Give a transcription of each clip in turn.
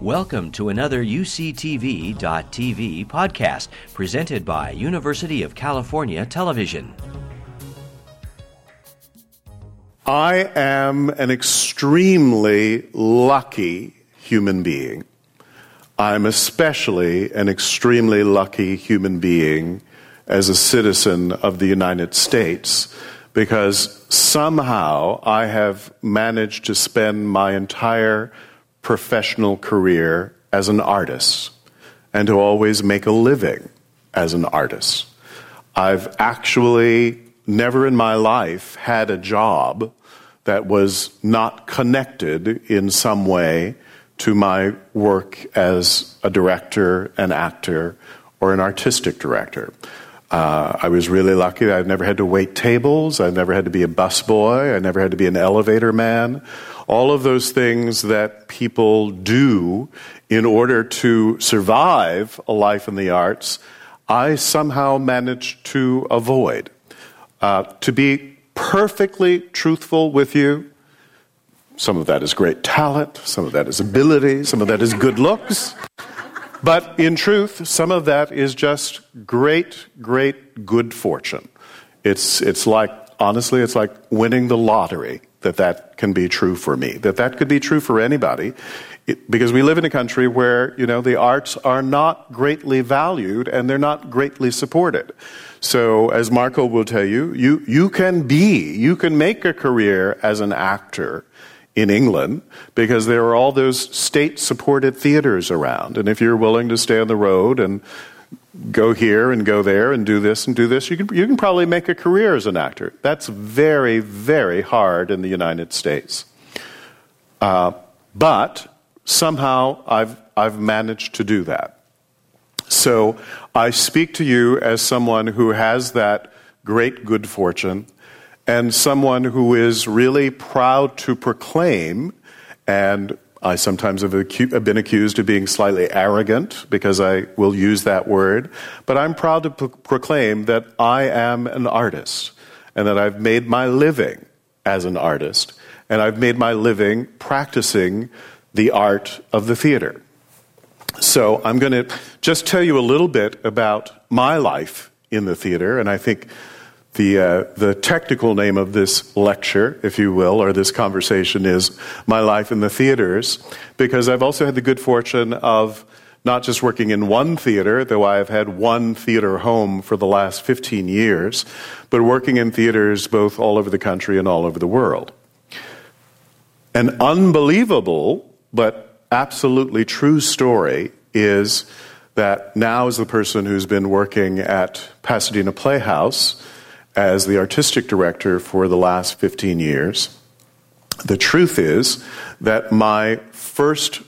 Welcome to another UCTV.tv podcast presented by University of California Television. I am an extremely lucky human being. I'm especially an extremely lucky human being as a citizen of the United States because somehow I have managed to spend my entire professional career as an artist and to always make a living as an artist. I've actually never in my life had a job that was not connected in some way to my work as a director, an actor, or an artistic director. Uh, I was really lucky. I've never had to wait tables. I've never had to be a busboy. I never had to be an elevator man. All of those things that people do in order to survive a life in the arts, I somehow managed to avoid. Uh, to be perfectly truthful with you, some of that is great talent, some of that is ability, some of that is good looks. But in truth, some of that is just great, great good fortune. It's, it's like, honestly, it's like winning the lottery that that can be true for me, that that could be true for anybody. It, because we live in a country where, you know, the arts are not greatly valued and they're not greatly supported. So, as Marco will tell you, you, you can be, you can make a career as an actor in England because there are all those state supported theaters around. And if you're willing to stay on the road and go here and go there and do this and do this, you can, you can probably make a career as an actor. That's very, very hard in the United States. Uh, but somehow I've, I've managed to do that. So I speak to you as someone who has that great good fortune and someone who is really proud to proclaim, and I sometimes have, acu- been accused of being slightly arrogant because I will use that word, but I'm proud to pro- proclaim that I am an artist and that I've made my living as an artist, and I've made my living practicing the art of the theater. So I'm going to just tell you a little bit about my life in the theater, and I think the, uh, the technical name of this lecture, if you will, or this conversation is My Life in the Theaters, because I've also had the good fortune of not just working in one theater, though I have had one theater home for the last 15 years, but working in theaters both all over the country and all over the world. An unbelievable but absolutely true story is that now, as the person who's been working at Pasadena Playhouse, as the artistic director for the last 15 years. The truth is that my first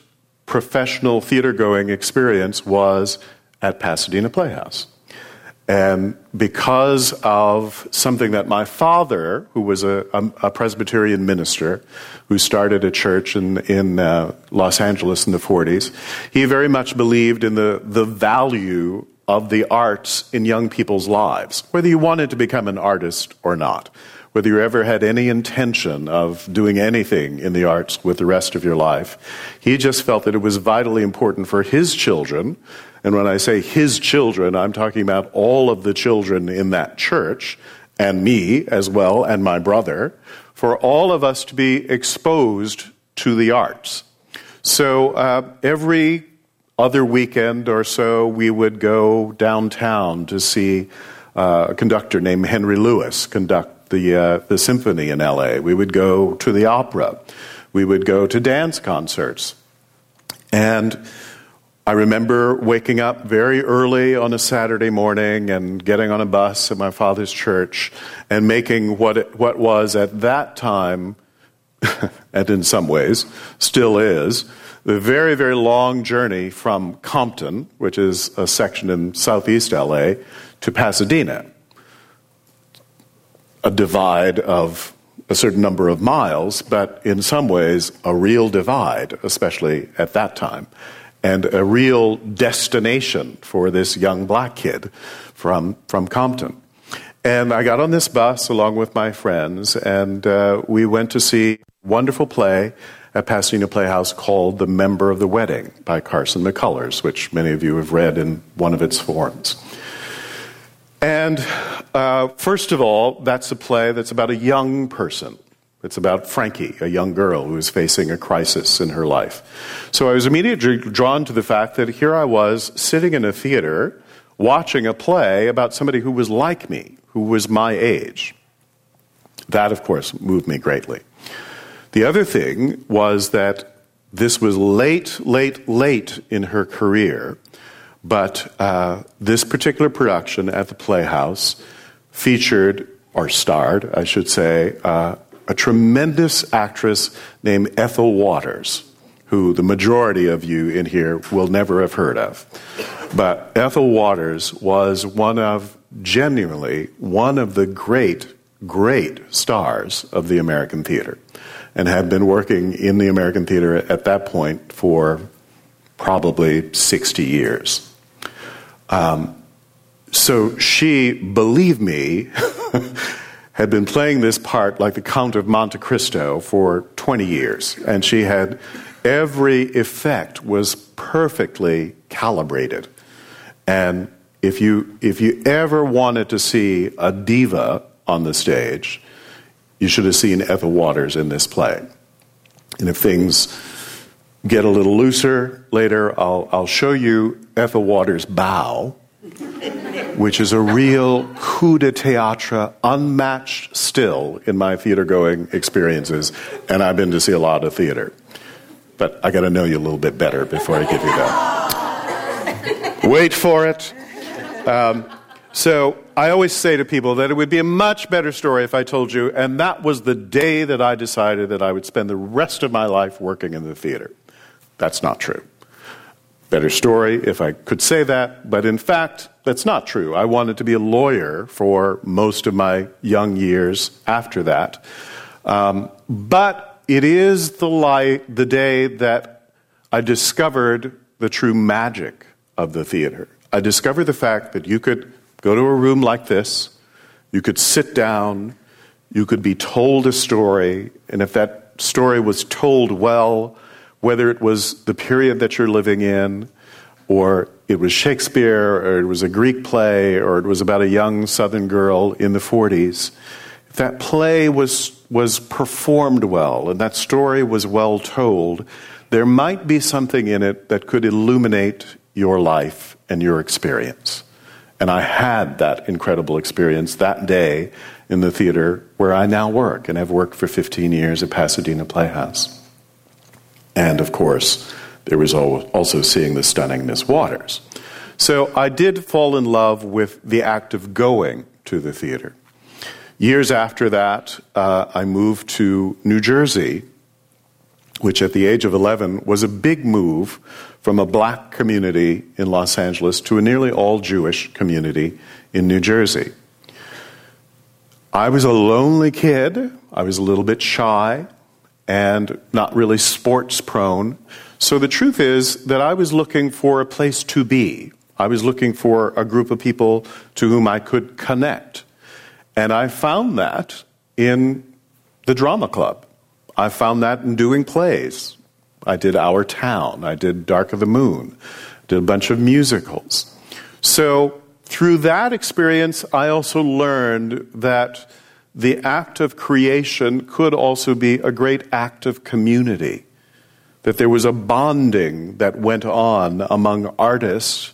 professional theater going experience was at Pasadena Playhouse. And because of something that my father, who was a, a, a Presbyterian minister, who started a church in, in uh, Los Angeles in the 40s, he very much believed in the, the value of the arts in young people's lives, whether you wanted to become an artist or not, whether you ever had any intention of doing anything in the arts with the rest of your life. He just felt that it was vitally important for his children, and when I say his children, I'm talking about all of the children in that church, and me as well, and my brother, for all of us to be exposed to the arts. So uh, every other weekend or so, we would go downtown to see uh, a conductor named Henry Lewis conduct the, uh, the symphony in LA. We would go to the opera. We would go to dance concerts. And I remember waking up very early on a Saturday morning and getting on a bus at my father's church and making what, it, what was at that time, and in some ways still is, the very, very long journey from Compton, which is a section in southeast LA, to Pasadena. A divide of a certain number of miles, but in some ways a real divide, especially at that time, and a real destination for this young black kid from, from Compton. And I got on this bus along with my friends, and uh, we went to see a wonderful play at Pasadena Playhouse called The Member of the Wedding by Carson McCullers, which many of you have read in one of its forms. And uh, first of all, that's a play that's about a young person. It's about Frankie, a young girl who is facing a crisis in her life. So I was immediately drawn to the fact that here I was sitting in a theater watching a play about somebody who was like me, who was my age. That, of course, moved me greatly. The other thing was that this was late, late, late in her career, but uh, this particular production at the Playhouse featured, or starred, I should say, uh, a tremendous actress named Ethel Waters, who the majority of you in here will never have heard of. But Ethel Waters was one of, genuinely, one of the great, great stars of the American theater and had been working in the American theater at that point for probably 60 years. Um, so she, believe me, had been playing this part like the Count of Monte Cristo for 20 years, and she had every effect was perfectly calibrated. And if you if you ever wanted to see a diva on the stage, you should have seen Ethel Waters in this play. And if things get a little looser later, I'll, I'll show you Ethel Waters' bow, which is a real coup de théâtre, unmatched still in my theater going experiences. And I've been to see a lot of theater. But I got to know you a little bit better before I give you that. Wait for it. Um, so I always say to people that it would be a much better story if I told you, and that was the day that I decided that I would spend the rest of my life working in the theater. That's not true. Better story if I could say that, but in fact, that's not true. I wanted to be a lawyer for most of my young years after that. Um, but it is the light, the day that I discovered the true magic of the theater. I discovered the fact that you could Go to a room like this. You could sit down. You could be told a story. And if that story was told well, whether it was the period that you're living in, or it was Shakespeare, or it was a Greek play, or it was about a young Southern girl in the 40s, if that play was, was performed well and that story was well told, there might be something in it that could illuminate your life and your experience. And I had that incredible experience that day in the theater where I now work and have worked for 15 years at Pasadena Playhouse. And of course, there was also seeing the stunning Miss Waters. So I did fall in love with the act of going to the theater. Years after that, uh, I moved to New Jersey, which at the age of 11 was a big move from a black community in Los Angeles to a nearly all Jewish community in New Jersey. I was a lonely kid. I was a little bit shy and not really sports prone. So the truth is that I was looking for a place to be. I was looking for a group of people to whom I could connect. And I found that in the drama club. I found that in doing plays. I did Our Town. I did Dark of the Moon. Did a bunch of musicals. So through that experience, I also learned that the act of creation could also be a great act of community. That there was a bonding that went on among artists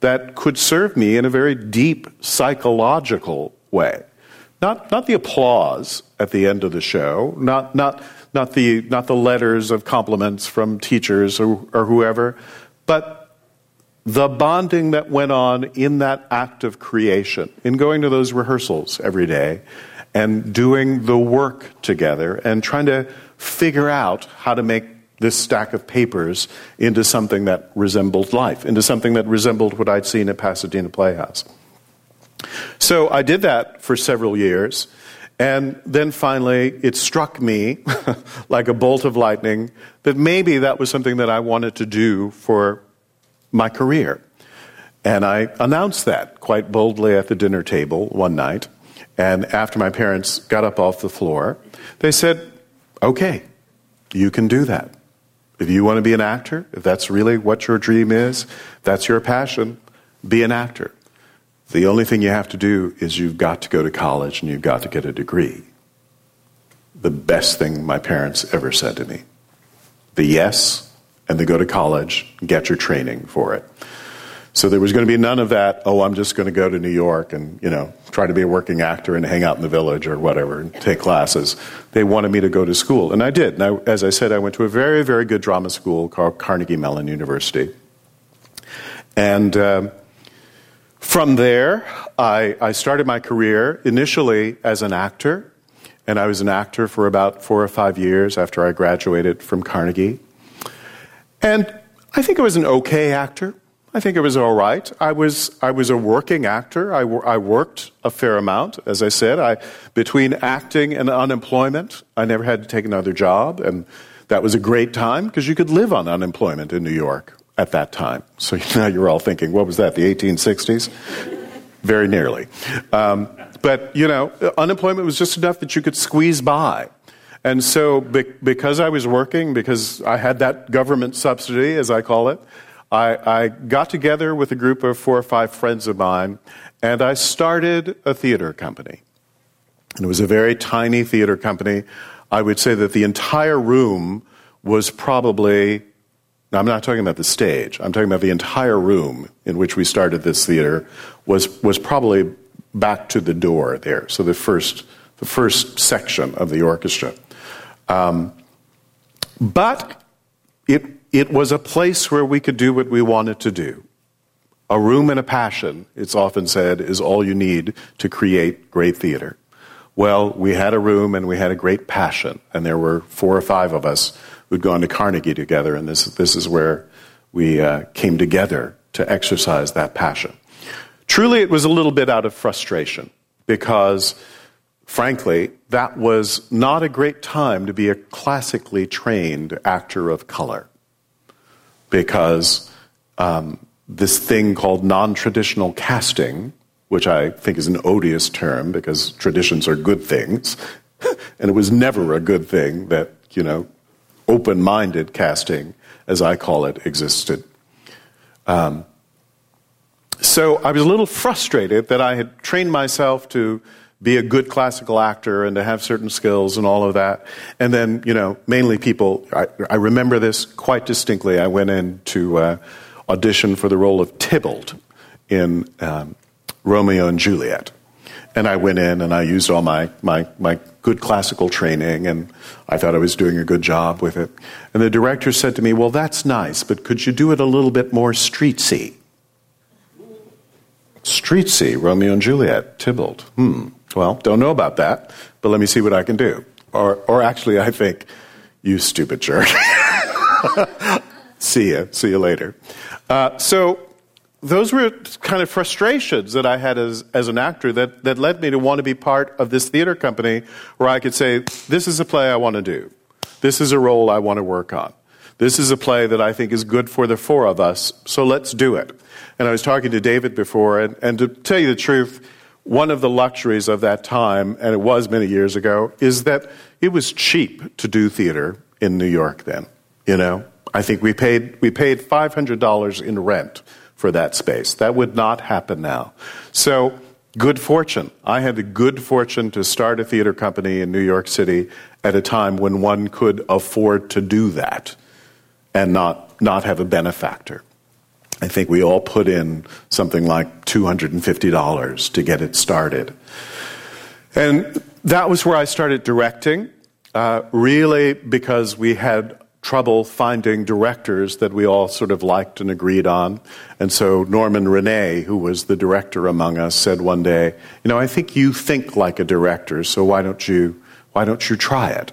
that could serve me in a very deep psychological way. Not, not the applause at the end of the show, not, not not the, not the letters of compliments from teachers or, or whoever, but the bonding that went on in that act of creation, in going to those rehearsals every day and doing the work together and trying to figure out how to make this stack of papers into something that resembled life, into something that resembled what I'd seen at Pasadena Playhouse. So I did that for several years. And then finally, it struck me like a bolt of lightning that maybe that was something that I wanted to do for my career. And I announced that quite boldly at the dinner table one night. And after my parents got up off the floor, they said, Okay, You can do that. If you want to be an actor, if that's really what your dream is, that's your passion, be an actor. The only thing you have to do is you've got to go to college and you've got to get a degree. The best thing my parents ever said to me. The yes, and the go to college, get your training for it. So there was going to be none of that, oh, I'm just going to go to New York and, you know, try to be a working actor and hang out in the village or whatever and take classes. They wanted me to go to school, and I did. And I, as I said, I went to a very, very good drama school called Carnegie Mellon University. And um, from there, I, I started my career initially as an actor, and I was an actor for about four or five years after I graduated from Carnegie. And I think I was an okay actor. I think it was all right. I was, I was a working actor. I, I worked a fair amount, as I said. I, between acting and unemployment, I never had to take another job. And that was a great time because you could live on unemployment in New York at that time. So now you're all thinking, what was that, the 1860s? Very nearly. Um, but, you know, unemployment was just enough that you could squeeze by. And so, be- because I was working, because I had that government subsidy, as I call it, I, I got together with a group of four or five friends of mine, and I started a theater company. And it was a very tiny theater company. I would say that the entire room was probably, I'm not talking about the stage, I'm talking about the entire room in which we started this theater was, was probably back to the door there. So the first, the first section of the orchestra. Um, but it it was a place where we could do what we wanted to do. A room and a passion, it's often said, is all you need to create great theater. Well, we had a room and we had a great passion, and there were four or five of us who'd gone to Carnegie together, and this, this is where we uh, came together to exercise that passion. Truly, it was a little bit out of frustration because, frankly, that was not a great time to be a classically trained actor of color because um, this thing called non traditional casting, which I think is an odious term because traditions are good things, and it was never a good thing that, you know, open minded casting, as I call it, existed. Um, so I was a little frustrated that I had trained myself to be a good classical actor and to have certain skills and all of that. And then, you know, mainly people, I, I remember this quite distinctly. I went in to uh, audition for the role of Tybalt in um, Romeo and Juliet. And I went in and I used all my, my, my good classical training and I thought I was doing a good job with it. And the director said to me, Well, that's nice, but could you do it a little bit more streetsy? Streetsy, Romeo and Juliet, Tybalt. Hmm. Well, don't know about that, but let me see what I can do. Or, or actually, I think, you stupid jerk. see you. See you later. Uh, so those were kind of frustrations that I had as, as an actor that, that led me to want to be part of this theater company where I could say, this is a play I want to do. This is a role I want to work on. This is a play that I think is good for the four of us, so let's do it. And I was talking to David before, and, and to tell you the truth, one of the luxuries of that time, and it was many years ago, is that it was cheap to do theater in New York then. You know, I think we paid we paid five hundred dollars in rent for that space. That would not happen now. So good fortune. I had the good fortune to start a theater company in New York City at a time when one could afford to do that and not not have a benefactor. I think we all put in something like $250 to get it started. And that was where I started directing, uh, really because we had trouble finding directors that we all sort of liked and agreed on. And so Norman Rene, who was the director among us, said one day, "You know, I think you think like a director, so why don't you why don't you try it?"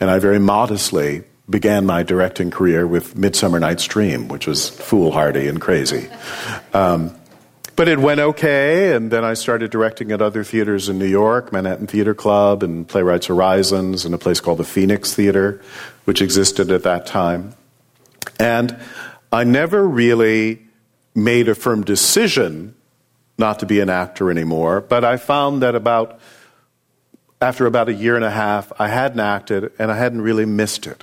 And I very modestly began my directing career with Midsummer Night's Dream, which was foolhardy and crazy. Um, but it went okay, and then I started directing at other theaters in New York, Manhattan Theater Club, and Playwrights Horizons, and a place called the Phoenix Theater, which existed at that time. And I never really made a firm decision not to be an actor anymore, but I found that about after about a year and a half, I hadn't acted and I hadn't really missed it.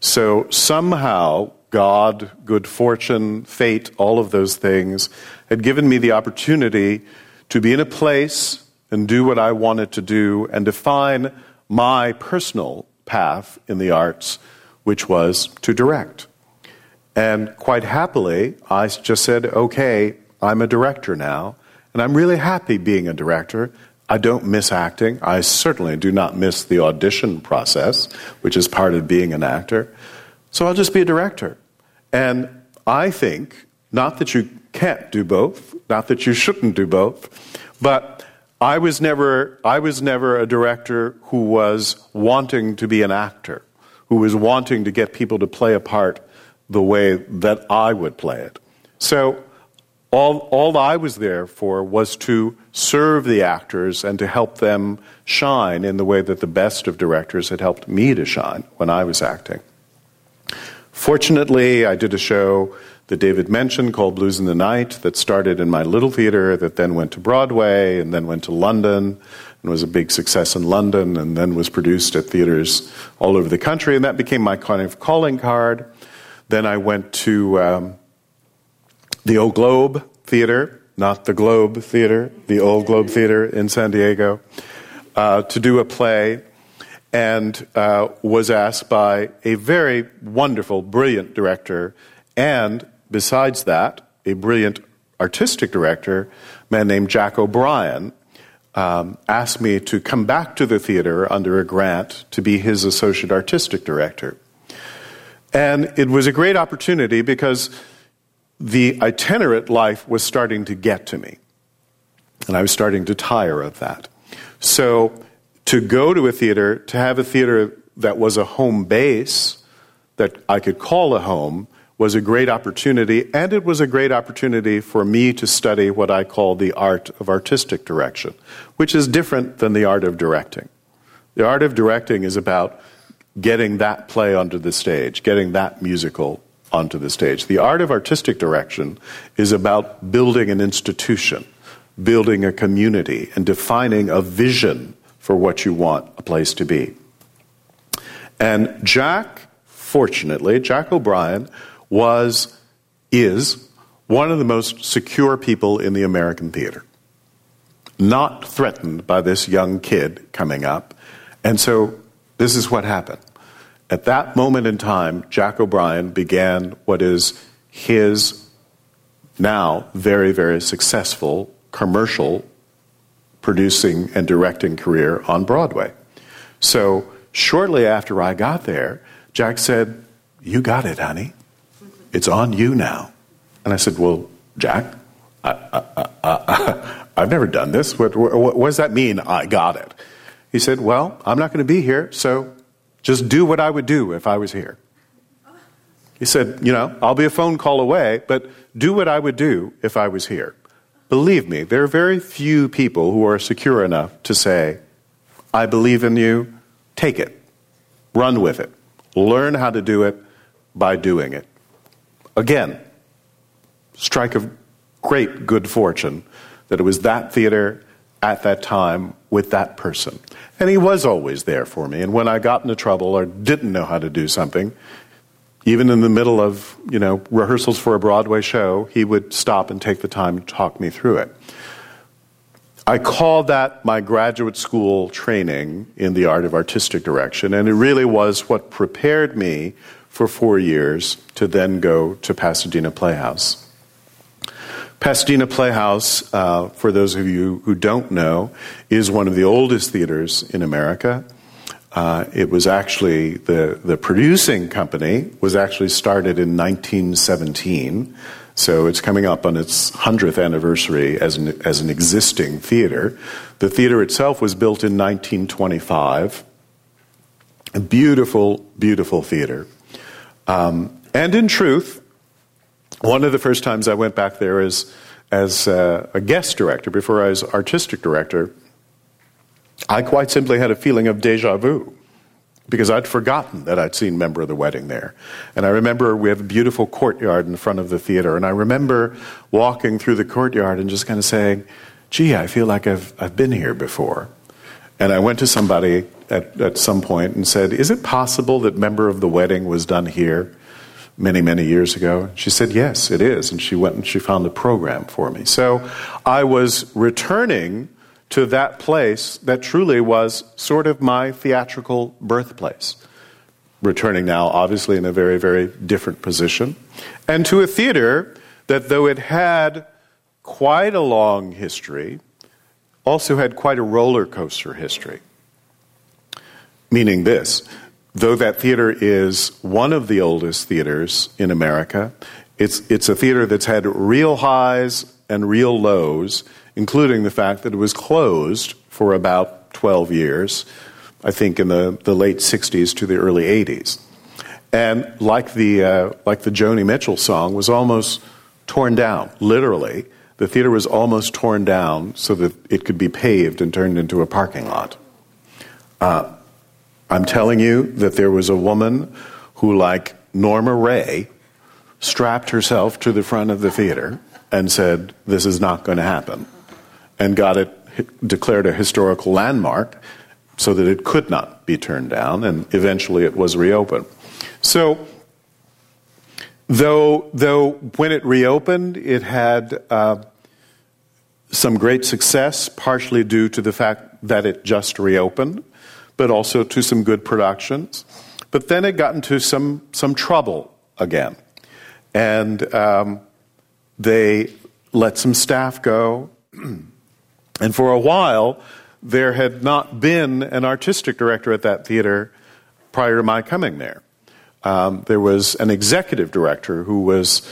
So somehow, God, good fortune, fate, all of those things had given me the opportunity to be in a place and do what I wanted to do and define my personal path in the arts, which was to direct. And quite happily, I just said, okay, I'm a director now, and I'm really happy being a director. I don't miss acting. I certainly do not miss the audition process, which is part of being an actor. So I'll just be a director. And I think, not that you can't do both, not that you shouldn't do both, but I was never, I was never a director who was wanting to be an actor, who was wanting to get people to play a part the way that I would play it. So all, all I was there for was to serve the actors and to help them shine in the way that the best of directors had helped me to shine when I was acting. Fortunately, I did a show that David mentioned called Blues in the Night that started in my little theater, that then went to Broadway and then went to London and was a big success in London and then was produced at theaters all over the country. And that became my kind of calling card. Then I went to um, the Old Globe Theater, not the Globe Theater, the Old Globe Theater in San Diego, uh, to do a play and uh, was asked by a very wonderful, brilliant director and besides that, a brilliant artistic director, a man named Jack O'Brien, um, asked me to come back to the theater under a grant to be his associate artistic director. And it was a great opportunity because the itinerant life was starting to get to me. And I was starting to tire of that. So to go to a theater, to have a theater that was a home base that I could call a home, was a great opportunity, and it was a great opportunity for me to study what I call the art of artistic direction, which is different than the art of directing. The art of directing is about getting that play onto the stage, getting that musical onto the stage. The art of artistic direction is about building an institution, building a community, and defining a vision for what you want a place to be. And Jack, fortunately, Jack O'Brien, was, is, one of the most secure people in the American theater. Not threatened by this young kid coming up. And so this is what happened. At that moment in time, Jack O'Brien began what is his now very, very successful commercial producing and directing career on Broadway. So shortly after I got there, Jack said, You got it, honey. It's on you now. And I said, Well, Jack, I, have never done this. What, what, what does that mean, I got it? He said, Well, I'm not going to be here, so just do what I would do if I was here. He said, You know, I'll be a phone call away, but do what I would do if I was here. Believe me, there are very few people who are secure enough to say, I believe in you, take it, run with it, learn how to do it by doing it. Again, strike of great good fortune that it was that theater at that time with that person. And he was always there for me. And when I got into trouble or didn't know how to do something, even in the middle of, you know, rehearsals for a Broadway show, he would stop and take the time to talk me through it. I call that my graduate school training in the art of artistic direction, and it really was what prepared me for four years to then go to Pasadena Playhouse. Pasadena Playhouse, uh, for those of you who don't know, is one of the oldest theaters in America. Uh, it was actually the, the producing company was actually started in 1917, so it's coming up on its 100th anniversary as an, as an existing theater. The theater itself was built in 1925. A beautiful, beautiful theater. Um, and in truth, one of the first times I went back there as, as uh, a guest director, before I was artistic director, I quite simply had a feeling of deja vu because I'd forgotten that I'd seen Member of the Wedding there. And I remember we have a beautiful courtyard in front of the theater, and I remember walking through the courtyard and just kind of saying, gee, I feel like I've, I've been here before. And I went to somebody at, at some point and said, Is it possible that Member of the Wedding was done here many, many years ago? She said, Yes, it is. And she went and she found the program for me. So I was returning to that place that truly was sort of my theatrical birthplace. Returning now, obviously, in a very, very different position. And to a theater that, though it had quite a long history, also had quite a roller coaster history. Meaning this though that theater is one of the oldest theaters in America, it's, it's a theater that's had real highs and real lows, including the fact that it was closed for about 12 years, I think in the, the late 60s to the early 80s. And like the, uh, like the Joni Mitchell song, was almost torn down, literally. The theater was almost torn down so that it could be paved and turned into a parking lot. Uh, I'm telling you that there was a woman who, like Norma Rae, strapped herself to the front of the theater and said, This is not going to happen, and got it declared a historical landmark so that it could not be turned down, and eventually it was reopened. So, though, though when it reopened, it had uh, some great success, partially due to the fact that it just reopened but also to some good productions. But then it got into some, some trouble again. And um, they let some staff go. and for a while, there had not been an artistic director at that theater prior to my coming there. Um, there was an executive director who was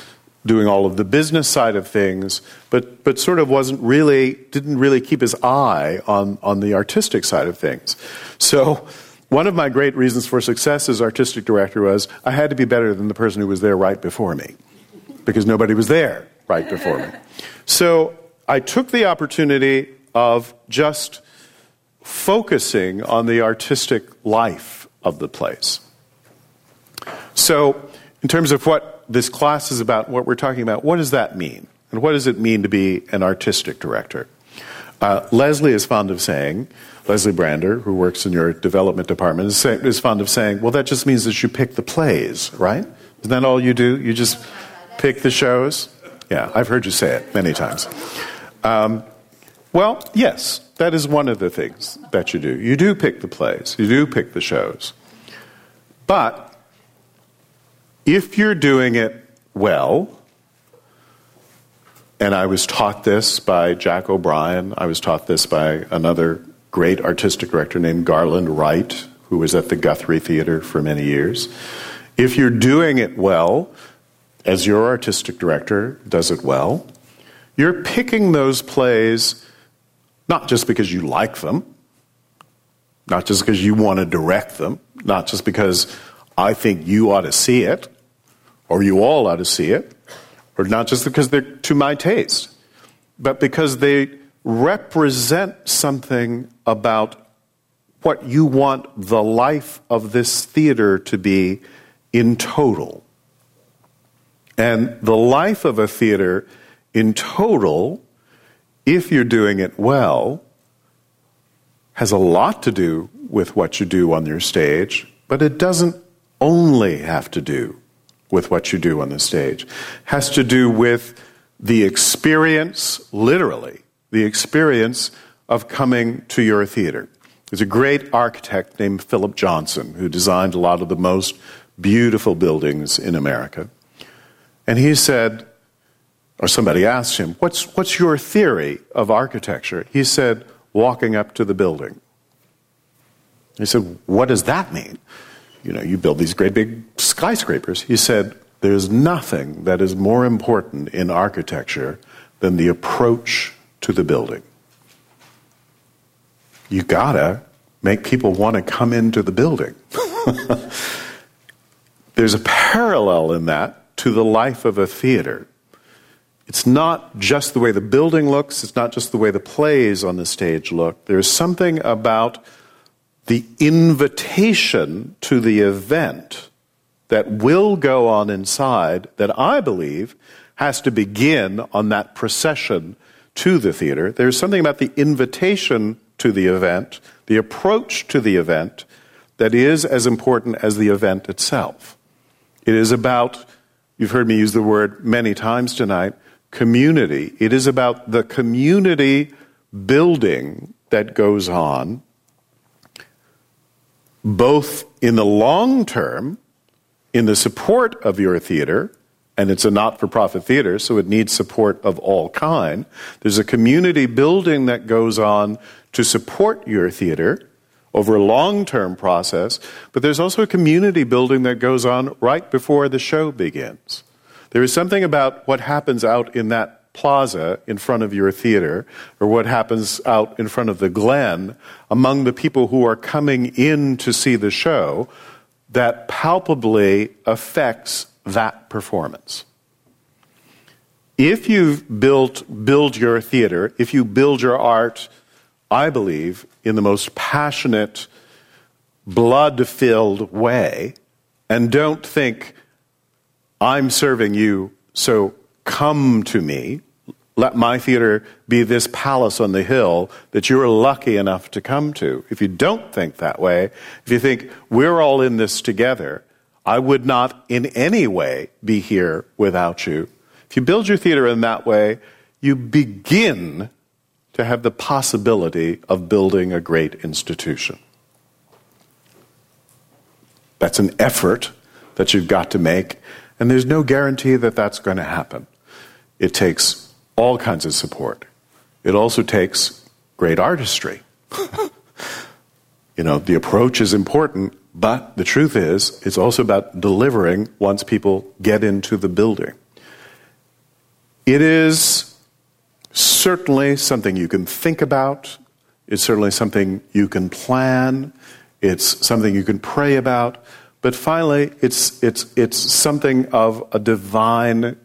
doing all of the business side of things, but, but sort of wasn't really, didn't really keep his eye on, on the artistic side of things. So, one of my great reasons for success as artistic director was I had to be better than the person who was there right before me, because nobody was there right before me. So, I took the opportunity of just focusing on the artistic life of the place. So, in terms of what this class is about, what we're talking about, what does that mean? And what does it mean to be an artistic director? Uh, Leslie is fond of saying, Leslie Brander, who works in your development department, is, say, is fond of saying, well, that just means that you pick the plays, right? Isn't that all you do? You just pick the shows? Yeah, I've heard you say it many times. Um, well, yes, that is one of the things that you do. You do pick the plays, you do pick the shows. But if you're doing it well, and I was taught this by Jack O'Brien, I was taught this by another great artistic director named Garland Wright, who was at the Guthrie Theater for many years. If you're doing it well, as your artistic director does it well, you're picking those plays not just because you like them, not just because you want to direct them, not just because I think you ought to see it, or you all ought to see it, or not just because they're to my taste, but because they represent something about what you want the life of this theater to be in total. And the life of a theater in total, if you're doing it well, has a lot to do with what you do on your stage, but it doesn't only have to do with what you do on the stage. Has to do with the experience, literally, the experience of coming to your theater. There's a great architect named Philip Johnson who designed a lot of the most beautiful buildings in America. And he said, or somebody asked him, what's, what's your theory of architecture? He said, walking up to the building. He said, What does that mean? you know, you build these great big skyscrapers. He said, there's nothing that is more important in architecture than the approach to the building. You gotta make people want to come into the building. There's a parallel in that to the life of a theater. It's not just the way the building looks, it's not just the way the plays on the stage look. There's something about the invitation to the event that will go on inside that I believe has to begin on that procession to the theater. There's something about the invitation to the event, the approach to the event, that is as important as the event itself. It is about, you've heard me use the word many times tonight, community. It is about the community building that goes on, both in the long term, in the support of your theater, and it's a not-for-profit theater, so it needs support of all kind. There's a community building that goes on to support your theater over a long-term process, but there's also a community building that goes on right before the show begins. There is something about what happens out in that plaza in front of your theater, or what happens out in front of the Glen among the people who are coming in to see the show that palpably affects that performance. If you built, build your theater, if you build your art, I believe, in the most passionate, blood filled way, and don't think, I'm serving you, so come to me. Let my theater be this palace on the hill that you're lucky enough to come to. If you don't think that way, if you think we're all in this together, I would not in any way be here without you. If you build your theater in that way, you begin to have the possibility of building a great institution. That's an effort that you've got to make, and there's no guarantee that that's going to happen. It takes all kinds of support. It also takes great artistry. you know, the approach is important, but the truth is, it's also about delivering once people get into the building. It is certainly something you can think about. It's certainly something you can plan. It's something you can pray about. But finally, it's, it's, it's something of a divine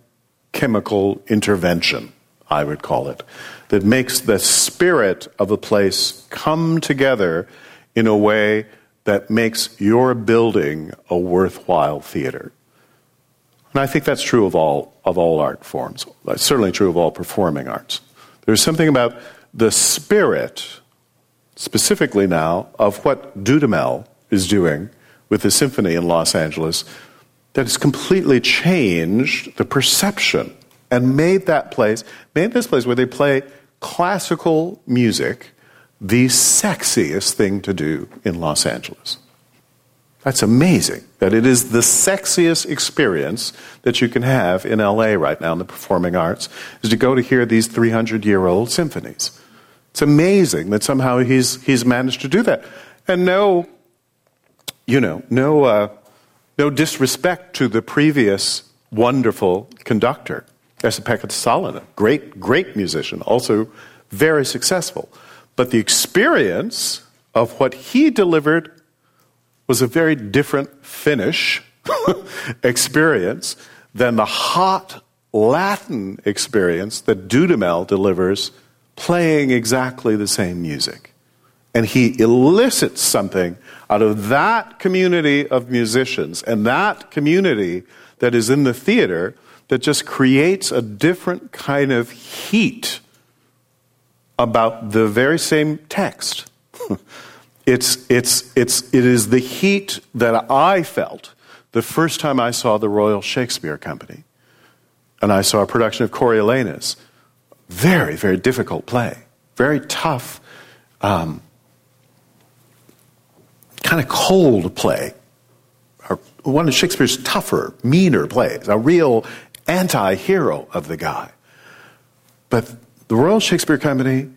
chemical intervention, I would call it, that makes the spirit of a place come together in a way that makes your building a worthwhile theater. And I think that's true of all, of all art forms. That's certainly true of all performing arts. There's something about the spirit, specifically now, of what Dudamel is doing with the symphony in Los Angeles that has completely changed the perception and made that place, made this place where they play classical music the sexiest thing to do in Los Angeles. That's amazing that it is the sexiest experience that you can have in LA right now in the performing arts is to go to hear these 300 year old symphonies. It's amazing that somehow he's, he's managed to do that. And no, you know, no, uh, no disrespect to the previous wonderful conductor, Esa-Pekka Salonen, great, great musician, also very successful. But the experience of what he delivered was a very different finish experience than the hot Latin experience that Dudamel delivers playing exactly the same music. And he elicits something out of that community of musicians and that community that is in the theater that just creates a different kind of heat about the very same text. it's, it's, it's, it is the heat that I felt the first time I saw the Royal Shakespeare Company. And I saw a production of Coriolanus. Very, very difficult play. Very tough, um, kind of cold play. One of Shakespeare's tougher, meaner plays. A real anti hero of the guy. But the Royal Shakespeare Company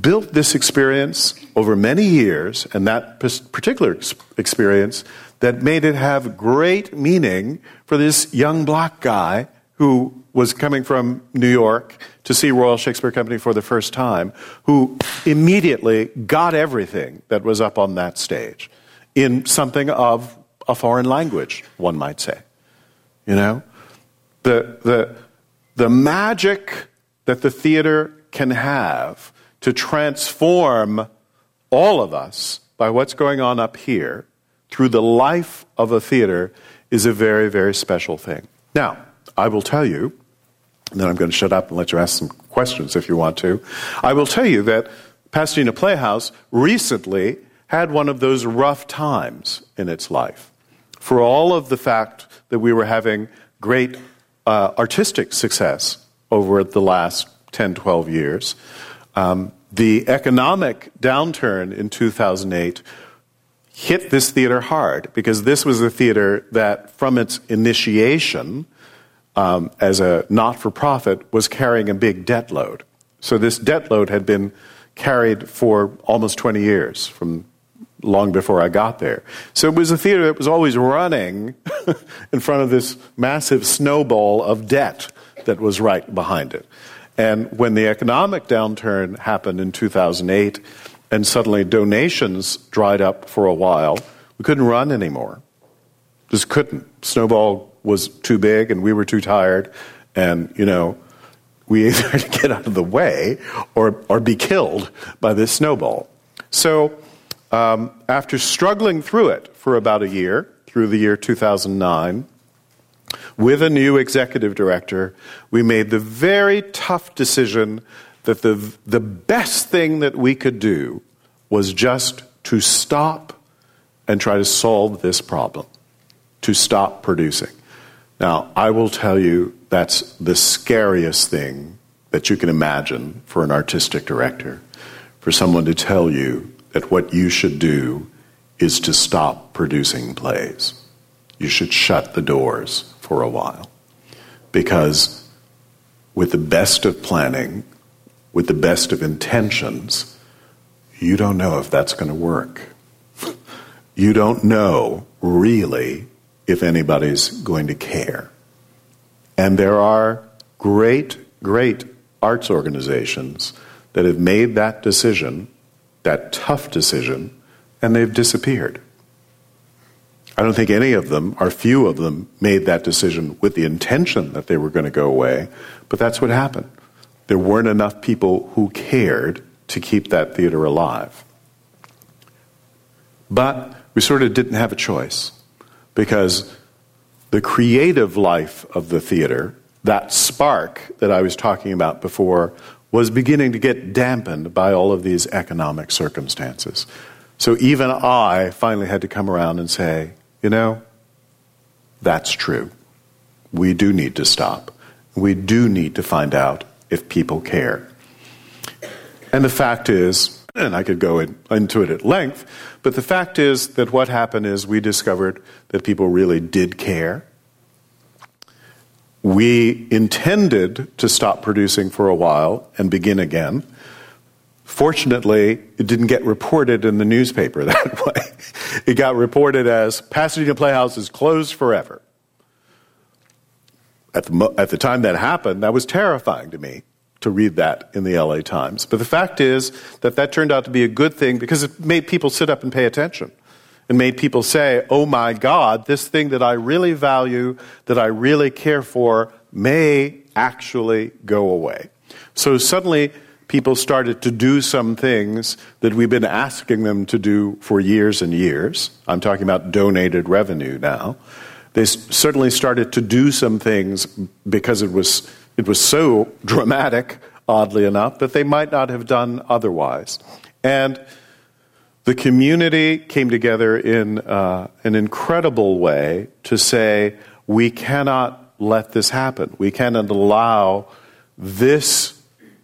built this experience over many years, and that particular experience that made it have great meaning for this young black guy who was coming from New York to see Royal Shakespeare Company for the first time, who immediately got everything that was up on that stage in something of a foreign language, one might say. You know? The, the, the magic that the theater can have to transform all of us by what's going on up here through the life of a theater is a very, very special thing. Now, I will tell you, and then I'm going to shut up and let you ask some questions if you want to. I will tell you that Pasadena Playhouse recently had one of those rough times in its life. For all of the fact that we were having great uh, artistic success over the last 10, 12 years, um, the economic downturn in 2008 hit this theater hard because this was a theater that, from its initiation um, as a not for profit, was carrying a big debt load. So, this debt load had been carried for almost 20 years, from long before I got there. So, it was a theater that was always running in front of this massive snowball of debt that was right behind it. And when the economic downturn happened in 2008, and suddenly donations dried up for a while. We couldn't run anymore. Just couldn't. Snowball was too big and we were too tired. And, you know, we either had to get out of the way or, or be killed by this snowball. So, um, after struggling through it for about a year, through the year 2009, with a new executive director, we made the very tough decision that the, the best thing that we could do was just to stop and try to solve this problem, to stop producing. Now, I will tell you that's the scariest thing that you can imagine for an artistic director, for someone to tell you that what you should do is to stop producing plays. You should shut the doors for a while. Because with the best of planning, with the best of intentions, you don't know if that's going to work. You don't know really if anybody's going to care. And there are great, great arts organizations that have made that decision, that tough decision, and they've disappeared. I don't think any of them, or few of them, made that decision with the intention that they were going to go away, but that's what happened there weren't enough people who cared to keep that theater alive. But we sort of didn't have a choice because the creative life of the theater, that spark that I was talking about before, was beginning to get dampened by all of these economic circumstances. So even I finally had to come around and say, you know, that's true. We do need to stop. We do need to find out if people care. And the fact is, and I could go in, into it at length, but the fact is that what happened is we discovered that people really did care. We intended to stop producing for a while and begin again. Fortunately, it didn't get reported in the newspaper that way. It got reported as Pasadena Playhouse is closed forever at the, at the time that happened, that was terrifying to me to read that in the LA Times. But the fact is that that turned out to be a good thing because it made people sit up and pay attention. and made people say, oh my God, this thing that I really value, that I really care for, may actually go away. So suddenly, people started to do some things that we've been asking them to do for years and years. I'm talking about donated revenue now. They certainly started to do some things because it was, it was so dramatic, oddly enough, that they might not have done otherwise. And the community came together in uh, an incredible way to say, we cannot let this happen. We cannot allow this,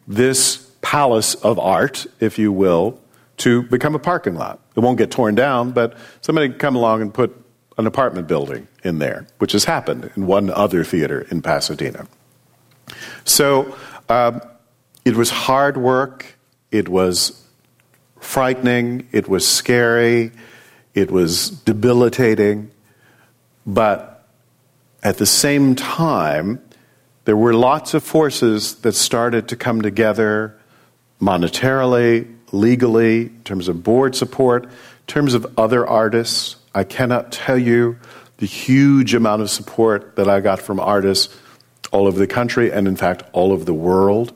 this palace of art, if you will, to become a parking lot. It won't get torn down, but somebody can come along and put an apartment building in there, which has happened in one other theater in Pasadena. So um, it was hard work, it was frightening, it was scary, it was debilitating, but at the same time, there were lots of forces that started to come together monetarily, legally, in terms of board support, in terms of other artists. I cannot tell you the huge amount of support that I got from artists all over the country and, in fact, all over the world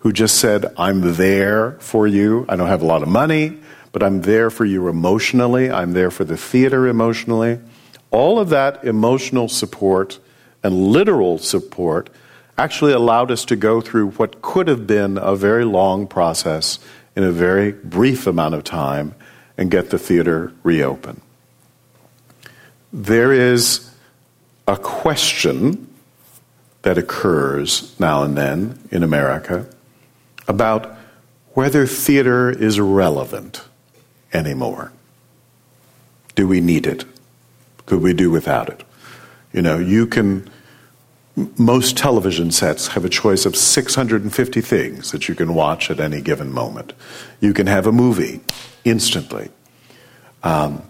who just said, I'm there for you. I don't have a lot of money, but I'm there for you emotionally. I'm there for the theater emotionally. All of that emotional support and literal support actually allowed us to go through what could have been a very long process in a very brief amount of time and get the theater reopened. There is a question that occurs now and then in America about whether theater is relevant anymore. Do we need it? Could we do without it? You know, you can, most television sets have a choice of 650 things that you can watch at any given moment. You can have a movie instantly. Um,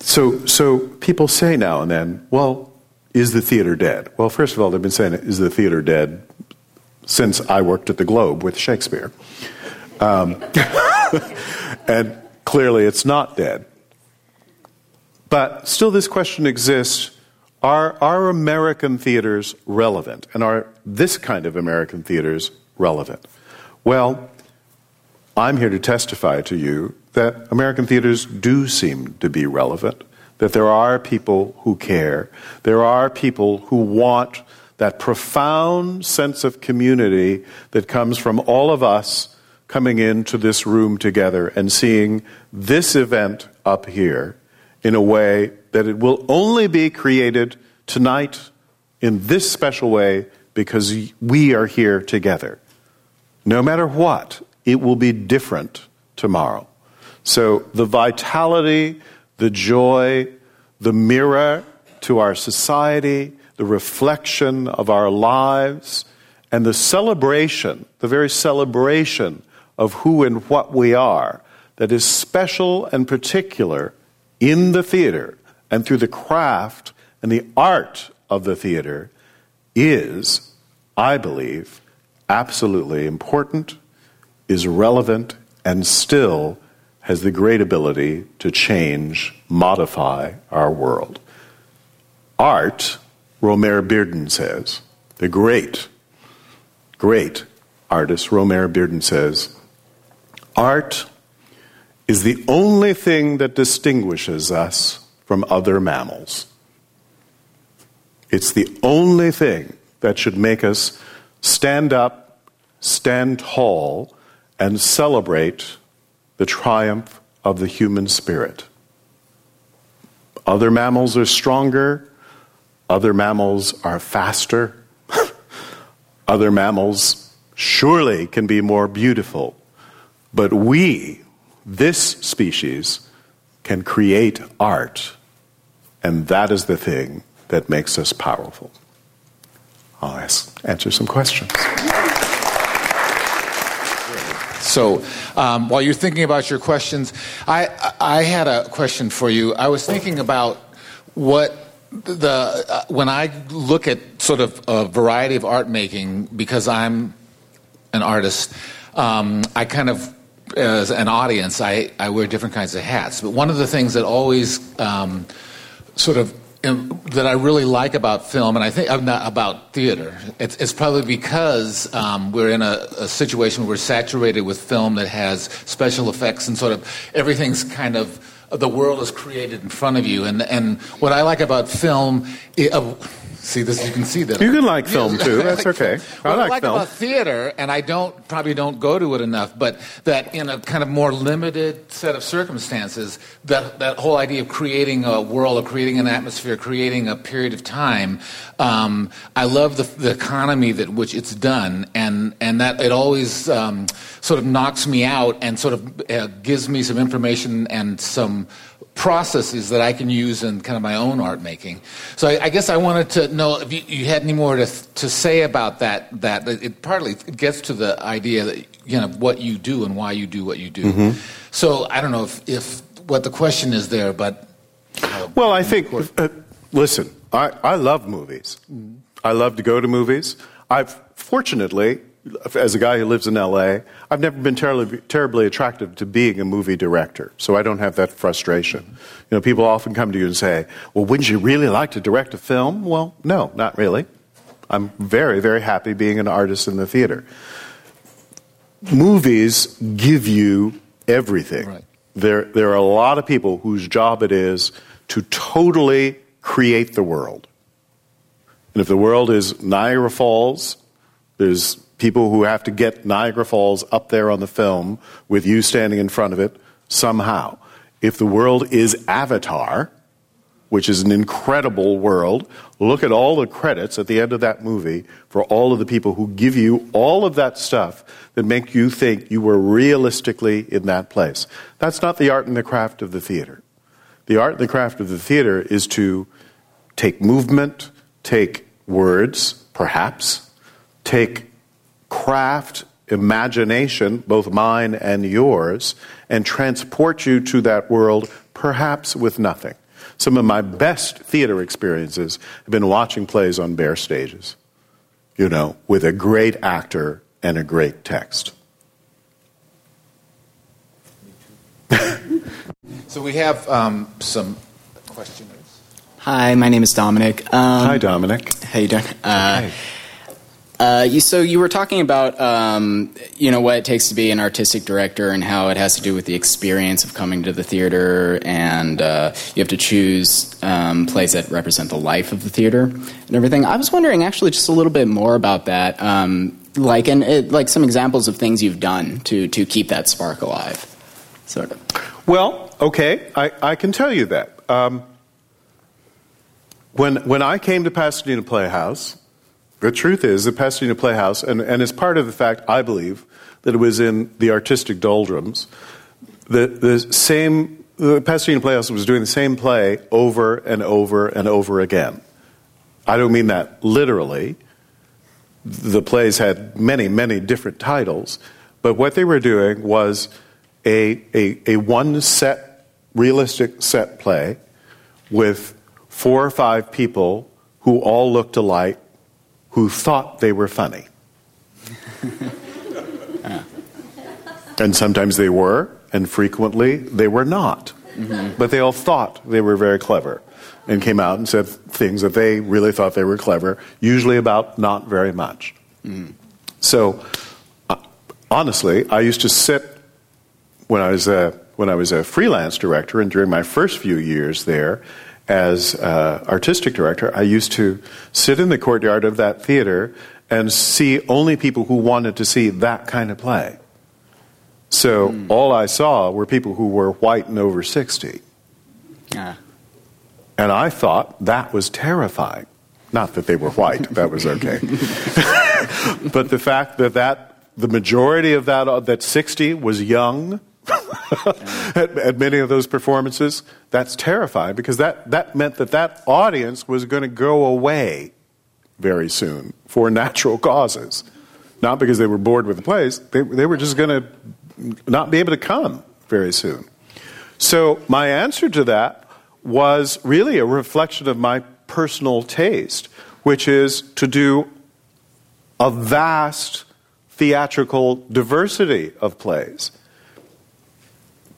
so, so people say now and then, well, is the theater dead? Well, first of all, they've been saying, is the theater dead since I worked at the Globe with Shakespeare? Um, and clearly it's not dead. But still, this question exists are, are American theaters relevant? And are this kind of American theaters relevant? Well, I'm here to testify to you that American theaters do seem to be relevant, that there are people who care, there are people who want that profound sense of community that comes from all of us coming into this room together and seeing this event up here in a way that it will only be created tonight in this special way because we are here together. No matter what, it will be different tomorrow. So the vitality, the joy, the mirror to our society, the reflection of our lives, and the celebration, the very celebration of who and what we are, that is special and particular in the theater and through the craft and the art of the theater is, I believe, absolutely important, is relevant, and still has the great ability to change, modify our world. Art, Romare Bearden says, the great, great artist Romare Bearden says, art is the only thing that distinguishes us from other mammals. It's the only thing that should make us stand up, stand tall, and celebrate the triumph of the human spirit. Other mammals are stronger, other mammals are faster, other mammals surely can be more beautiful. But we, this species can create art, and that is the thing that makes us powerful. I'll ask, answer some questions. So, um, while you're thinking about your questions, I, I had a question for you. I was thinking about what the uh, when I look at sort of a variety of art making because I'm an artist, um, I kind of as an audience, I, I wear different kinds of hats. But one of the things that always um, sort of that I really like about film, and I think not about theater, it's, it's probably because um, we're in a, a, situation where we're saturated with film that has special effects and sort of everything's kind of the world is created in front of you. And and what I like about film. It, uh, See this? You can see that. You can like film too. That's okay. I like, I like film. about theater, and I don't probably don't go to it enough, but that in a kind of more limited set of circumstances, that that whole idea of creating a world, of creating an atmosphere, creating a period of time. Um, I love the, the economy that which it's done, and and that it always um, sort of knocks me out and sort of uh, gives me some information and some processes that I can use in kind of my own art making. So I, I guess I wanted to know if you, you, had any more to, to say about that. That it partly gets to the idea that you know what you do and why you do what you do. Mm-hmm. So I don't know if, if what the question is there, but uh, well, I think uh, listen, I, I love movies. Mm-hmm. I love to go to movies. I've fortunately as a guy who lives in LA, I've never been terribly, terribly attracted to being a movie director, so I don't have that frustration. You know, people often come to you and say, "Well, wouldn't you really like to direct a film?" Well, no, not really. I'm very, very happy being an artist in the theater. Movies give you everything. Right. There, there are a lot of people whose job it is to totally create the world. And if the world is Niagara Falls, there's people who have to get Niagara Falls up there on the film with you standing in front of it somehow. If the world is Avatar, which is an incredible world, look at all the credits at the end of that movie for all of the people who give you all of that stuff that make you think you were realistically in that place. That's not the art and the craft of the theater. The art and the craft of the theater is to take movement, take words, perhaps, take craft, imagination, both mine and yours, and transport you to that world, perhaps with nothing. Some of my best theater experiences have been watching plays on bare stages, you know, with a great actor and a great text. so we have um, some questioners. Hi, my name is Dominic. Um, Hi, Dominic. How you doing? Uh, uh, you, so you were talking about um, you know what it takes to be an artistic director and how it has to do with the experience of coming to the theater, and uh, you have to choose um, plays that represent the life of the theater and everything. I was wondering actually just a little bit more about that, um, like and it, like some examples of things you've done to to keep that spark alive, sort of. Well, okay, I, I can tell you that. Um, when when I came to Pasadena Playhouse. The truth is, the Pasadena Playhouse, and, and as part of the fact, I believe, that it was in the artistic doldrums, the, the same, the Pasadena Playhouse was doing the same play over and over and over again. I don't mean that literally. The plays had many, many different titles, but what they were doing was a, a, a one set, realistic set play with four or five people who all looked alike who thought they were funny. and sometimes they were, and frequently they were not. Mm-hmm. But they all thought they were very clever and came out and said things that they really thought they were clever, usually about not very much. Mm-hmm. So, uh, honestly, I used to sit when I was a, when I was a freelance director and during my first few years there as uh, artistic director, I used to sit in the courtyard of that theater and see only people who wanted to see that kind of play. So mm. all I saw were people who were white and over 60. Yeah. And I thought that was terrifying. Not that they were white, that was okay. but the fact that, that the majority of that, that 60 was young at, at, many of those performances, that's terrifying because that, that meant that that audience was going to go away very soon for natural causes. Not because they were bored with the plays, they, they were just going to not be able to come very soon. So, my answer to that was really a reflection of my personal taste, which is to do a vast theatrical diversity of plays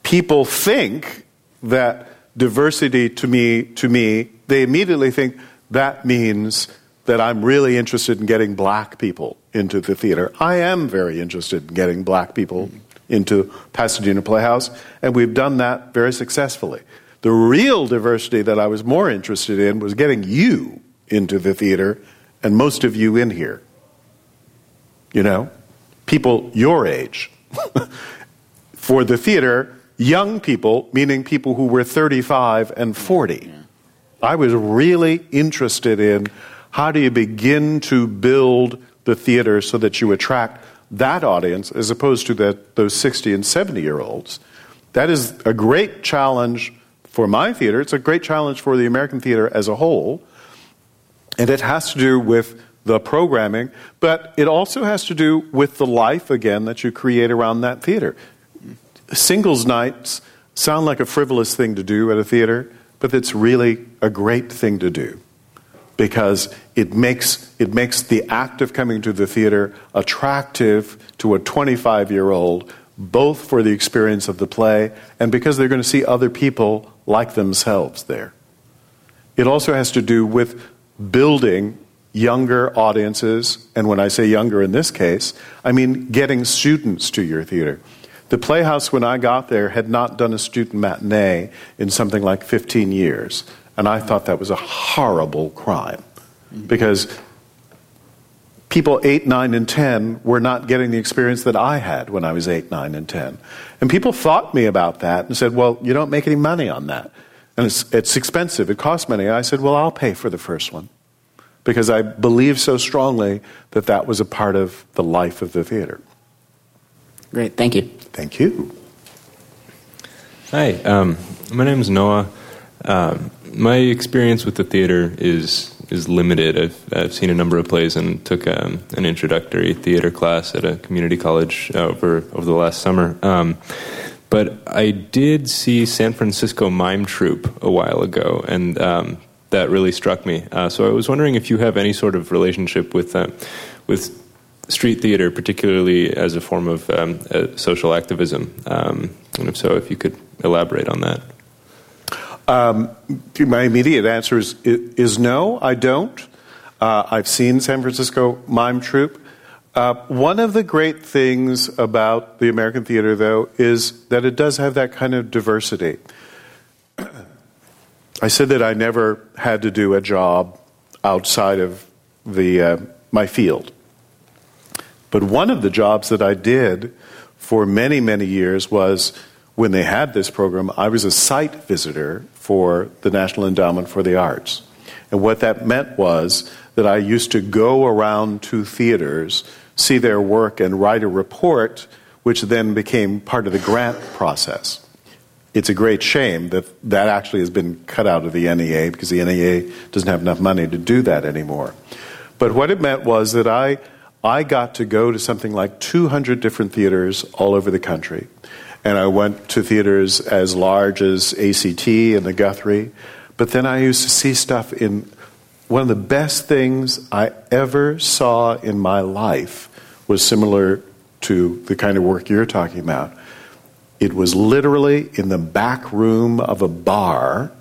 people think that diversity to me, to me, they immediately think that means that I'm really interested in getting black people into the theater. I am very interested in getting black people into Pasadena Playhouse, and we've done that very successfully. The real diversity that I was more interested in was getting you into the theater, and most of you in here. You know, people your age. For the theater, young people, meaning people who were 35 and 40. I was really interested in how do you begin to build the theater so that you attract that audience as opposed to that, those 60 and 70 year olds. That is a great challenge for my theater. It's a great challenge for the American theater as a whole. And it has to do with the programming, but it also has to do with the life again that you create around that theater singles nights sound like a frivolous thing to do at a theater, but it's really a great thing to do because it makes, it makes the act of coming to the theater attractive to a 25 year old, both for the experience of the play and because they're going to see other people like themselves there. It also has to do with building younger audiences, and when I say younger in this case, I mean getting students to your theater. The Playhouse, when I got there, had not done a student matinee in something like 15 years. And I thought that was a horrible crime because people 8, 9, and 10 were not getting the experience that I had when I was 8, 9, and 10. And people fought me about that and said, well, you don't make any money on that. And it's, it's expensive, it costs money. I said, well, I'll pay for the first one. Because I believe so strongly that that was a part of the life of the theater. Great, thank you. Thank you. Hi, um, my name is Noah. Um, my experience with the theater is is limited. I've, I've seen a number of plays and took um, an introductory theater class at a community college over over the last summer. Um, but I did see San Francisco Mime Troupe a while ago, and um, that really struck me. Uh, so I was wondering if you have any sort of relationship with uh, with street theater, particularly as a form of um, uh, social activism, um, and if so, if you could elaborate on that. Um, my immediate answer is, is no, I don't. Uh, I've seen San Francisco Mime Troupe. Uh, one of the great things about the American theater, though, is that it does have that kind of diversity. I said that I never had to do a job outside of the, uh, my field. But one of the jobs that I did for many, many years was when they had this program, I was a site visitor for the National Endowment for the Arts. And what that meant was that I used to go around to theaters, see their work, and write a report, which then became part of the grant process. It's a great shame that that actually has been cut out of the NEA because the NEA doesn't have enough money to do that anymore. But what it meant was that I, I got to go to something like 200 different theaters all over the country and I went to theaters as large as ACT and the Guthrie. But then I used to see stuff in one of the best things I ever saw in my life was similar to the kind of work you're talking about. It was literally in the back room of a bar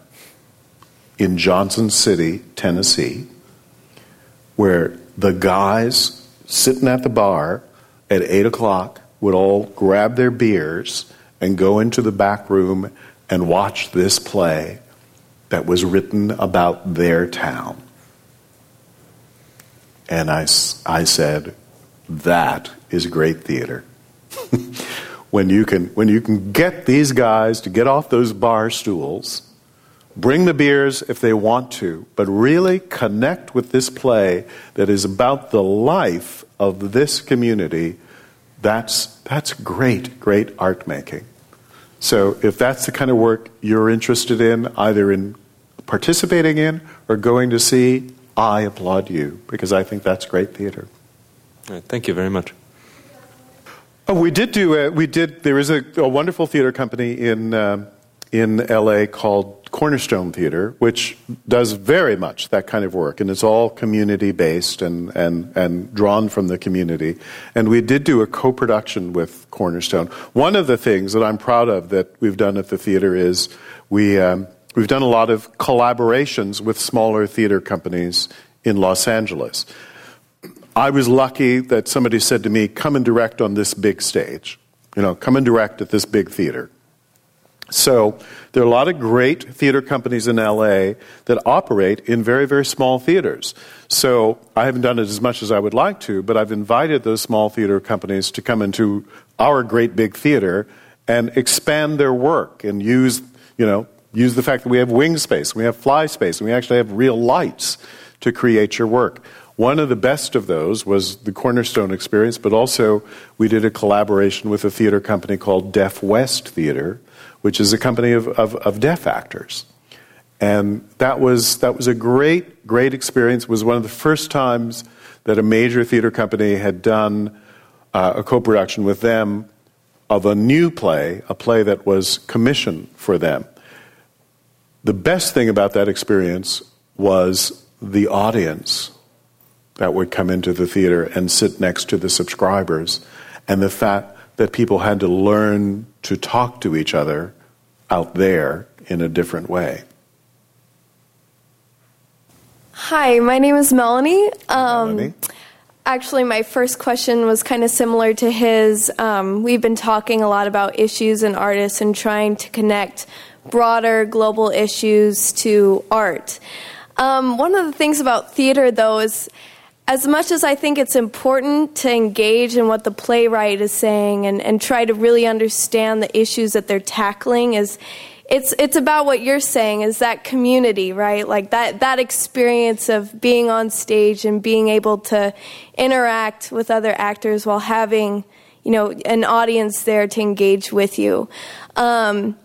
in Johnson City, Tennessee, where the guys sitting at the bar at 8 o'clock would all grab their beers and go into the back room and watch this play that was written about their town. And I, I said, that is great theater. when, you can, when you can get these guys to get off those bar stools, bring the beers if they want to, but really connect with this play that is about the life of this community that's, that's great, great art making. So if that's the kind of work you're interested in, either in participating in or going to see, I applaud you because I think that's great theater. Right, thank you very much. Oh, we did do a, we did there is a, a wonderful theater company in uh, in LA called Cornerstone Theater, which does very much that kind of work, and it's all community based and, and, and drawn from the community. And we did do a co production with Cornerstone. One of the things that I'm proud of that we've done at the theater is we, um, we've done a lot of collaborations with smaller theater companies in Los Angeles. I was lucky that somebody said to me, Come and direct on this big stage. You know, come and direct at this big theater. So there are a lot of great theater companies in LA that operate in very, very small theaters. So I haven't done it as much as I would like to, but I've invited those small theater companies to come into our great big theater and expand their work and use, you know, use the fact that we have wing space, we have fly space, and we actually have real lights to create your work. One of the best of those was the Cornerstone experience, but also we did a collaboration with a theater company called Deaf West Theater, which is a company of, of, of deaf actors. And that was, that was a great, great experience. It was one of the first times that a major theater company had done uh, a co production with them of a new play, a play that was commissioned for them. The best thing about that experience was the audience that would come into the theater and sit next to the subscribers, and the fact that people had to learn to talk to each other out there in a different way. Hi, my name is Melanie. Um, Melanie. Actually, my first question was kind of similar to his. Um, we've been talking a lot about issues and artists and trying to connect broader global issues to art. Um, one of the things about theater, though, is as much as I think it's important to engage in what the playwright is saying and, and try to really understand the issues that they're tackling, is it's it's about what you're saying is that community, right? Like that that experience of being on stage and being able to interact with other actors while having you know an audience there to engage with you. Um,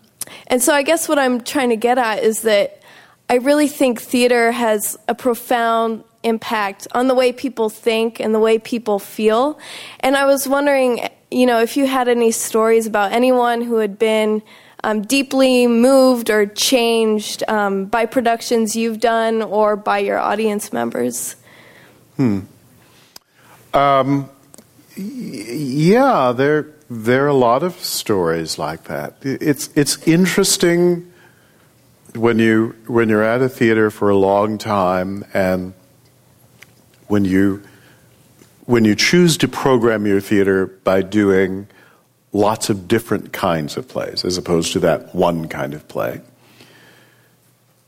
and so I guess what I'm trying to get at is that I really think theater has a profound impact on the way people think and the way people feel. And I was wondering, you know, if you had any stories about anyone who had been um, deeply moved or changed um, by productions you've done or by your audience members. Hmm. Um, yeah, there there are a lot of stories like that. It's it's interesting when you when you're at a theater for a long time and when you when you choose to program your theater by doing lots of different kinds of plays as opposed to that one kind of play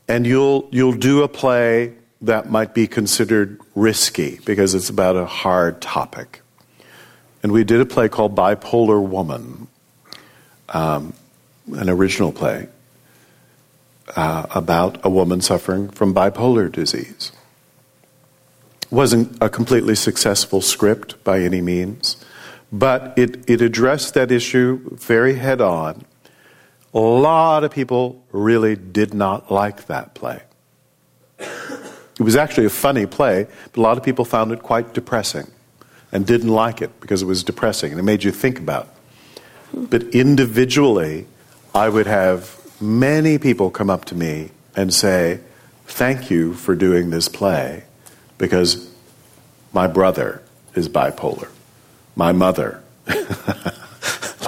and you'll you'll do a play that might be considered risky because it's about a hard topic and we did a play called bipolar woman um, an original play uh, about a woman suffering from bipolar disease. Wasn't a completely successful script by any means, but it, it addressed that issue very head on. A lot of people really did not like that play. It was actually a funny play, but a lot of people found it quite depressing and didn't like it because it was depressing and it made you think about it. But individually, I would have many people come up to me and say, Thank you for doing this play because my brother is bipolar. My mother. a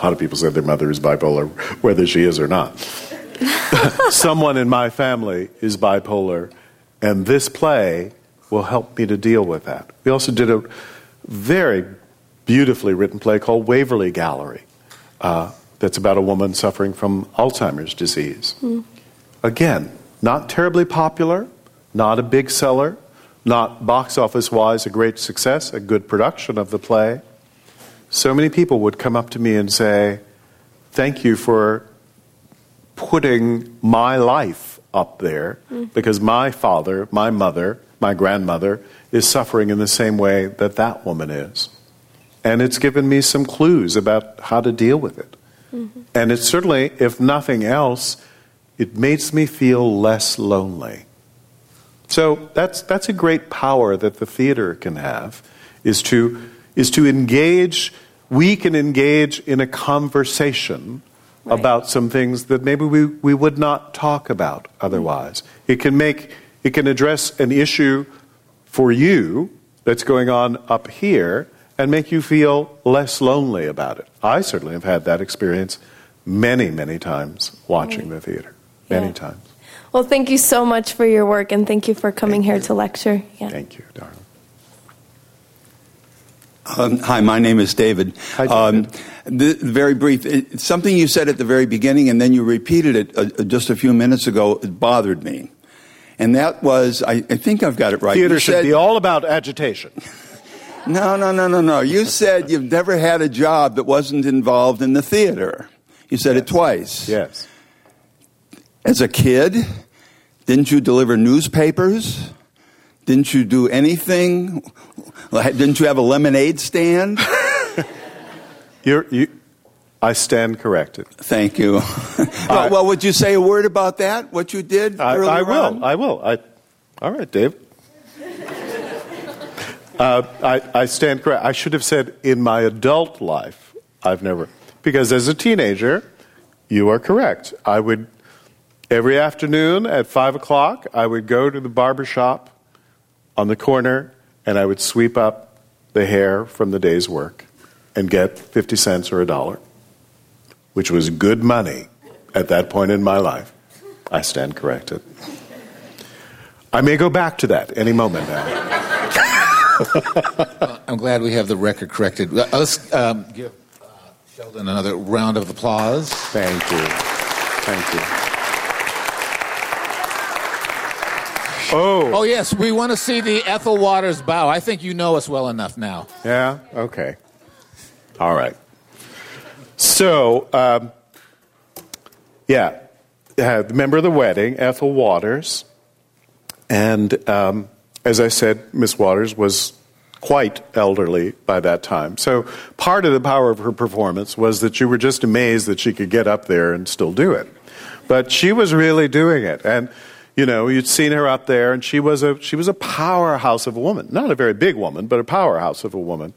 lot of people say their mother is bipolar, whether she is or not. Someone in my family is bipolar, and this play will help me to deal with that. We also did a very beautifully written play called Waverly Gallery. Uh, that's about a woman suffering from Alzheimer's disease. Mm. Again, not terribly popular, not a big seller, not box office wise a great success, a good production of the play. So many people would come up to me and say, Thank you for putting my life up there mm. because my father, my mother, my grandmother is suffering in the same way that that woman is. And it's given me some clues about how to deal with it. Mm-hmm. And it certainly, if nothing else, it makes me feel less lonely. So that's, that's a great power that the theater can have, is to, is to engage, we can engage in a conversation right. about some things that maybe we, we would not talk about otherwise. It can make, it can address an issue for you that's going on up here and make you feel less lonely about it. I certainly have had that experience many, many times watching the theater. Many yeah. times. Well, thank you so much for your work and thank you for coming thank here you. to lecture. Yeah. Thank you, darling. Um, hi, my name is David. Hi, David. Um, the, very brief. It, something you said at the very beginning, and then you repeated it uh, just a few minutes ago. It bothered me, and that was I, I think I've got it right. Theater you should said, be all about agitation. No, no, no, no, no. You said you've never had a job that wasn't involved in the theater. You said yes. it twice. Yes. As a kid, didn't you deliver newspapers? Didn't you do anything? Didn't you have a lemonade stand? You're, you, I stand corrected. Thank you. well, well, would you say a word about that? What you did? I, I will. On? I will. I, all right, Dave. Uh, I, I stand correct. I should have said in my adult life, I've never. Because as a teenager, you are correct. I would, every afternoon at 5 o'clock, I would go to the barber shop on the corner and I would sweep up the hair from the day's work and get 50 cents or a dollar, which was good money at that point in my life. I stand corrected. I may go back to that any moment now. I'm glad we have the record corrected. Uh, let's um, give uh, Sheldon another round of applause. Thank you. Thank you. Oh. Oh, yes, we want to see the Ethel Waters bow. I think you know us well enough now. Yeah? Okay. All right. So, um, yeah, uh, member of the wedding, Ethel Waters. And um, as I said, Miss Waters was quite elderly by that time. So part of the power of her performance was that you were just amazed that she could get up there and still do it. But she was really doing it. And you know, you'd seen her up there and she was a she was a powerhouse of a woman. Not a very big woman, but a powerhouse of a woman.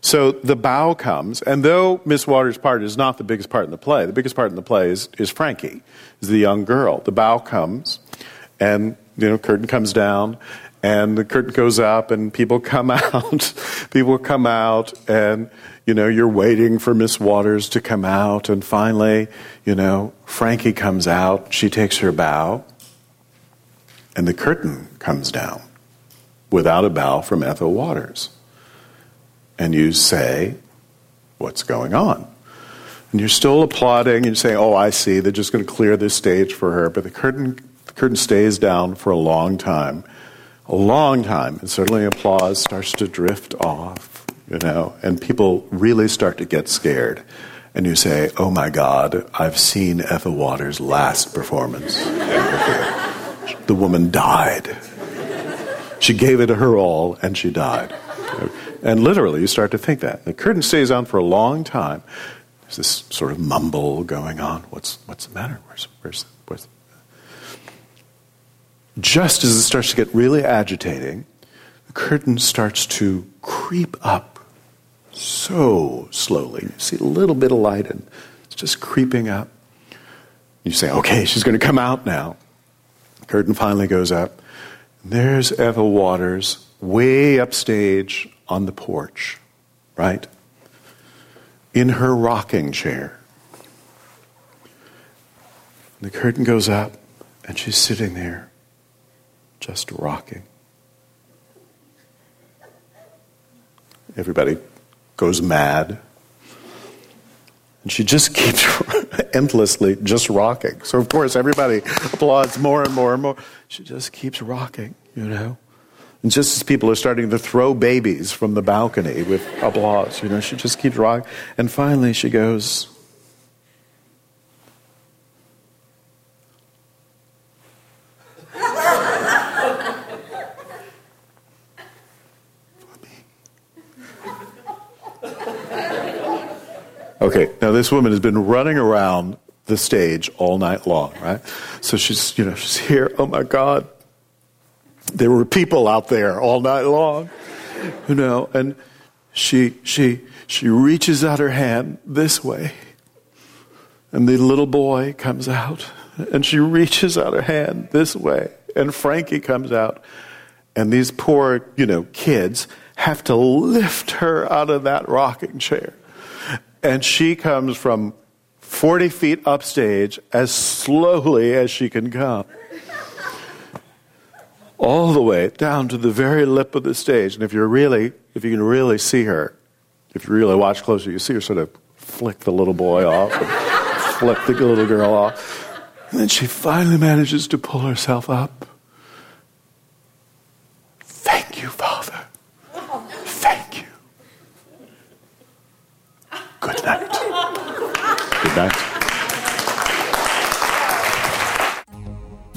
So the bow comes, and though Miss Waters' part is not the biggest part in the play, the biggest part in the play is, is Frankie, is the young girl. The bow comes, and you know, curtain comes down, and the curtain goes up, and people come out. people come out, and you know, you're waiting for Miss Waters to come out, and finally, you know, Frankie comes out. She takes her bow, and the curtain comes down without a bow from Ethel Waters and you say, What's going on? And you're still applauding, and you say, Oh, I see, they're just going to clear this stage for her. But the curtain, the curtain stays down for a long time, a long time, and suddenly applause starts to drift off, you know, and people really start to get scared. And you say, Oh my God, I've seen Ethel Waters' last performance. The woman died. She gave it her all, and she died. And literally, you start to think that. The curtain stays on for a long time. There's this sort of mumble going on. What's, what's the matter? Where's, where's, where's... Just as it starts to get really agitating, the curtain starts to creep up so slowly. You see a little bit of light, and it's just creeping up. You say, okay, she's going to come out now. Curtain finally goes up. There's Ethel Waters way upstage on the porch, right? In her rocking chair. The curtain goes up, and she's sitting there, just rocking. Everybody goes mad. And she just keeps endlessly just rocking. So, of course, everybody applauds more and more and more. She just keeps rocking, you know? And just as people are starting to throw babies from the balcony with applause, you know, she just keeps rocking. And finally she goes, Okay, now this woman has been running around the stage all night long, right? So she's, you know, she's here. Oh my God, there were people out there all night long, you know, and she, she, she reaches out her hand this way, and the little boy comes out, and she reaches out her hand this way, and Frankie comes out, and these poor, you know, kids have to lift her out of that rocking chair. And she comes from 40 feet upstage as slowly as she can come all the way down to the very lip of the stage. And if you're really, if you can really see her, if you really watch closer, you see her sort of flick the little boy off, flick the little girl off. And then she finally manages to pull herself up. Thank you, Father. Thank you. Good night. Good night.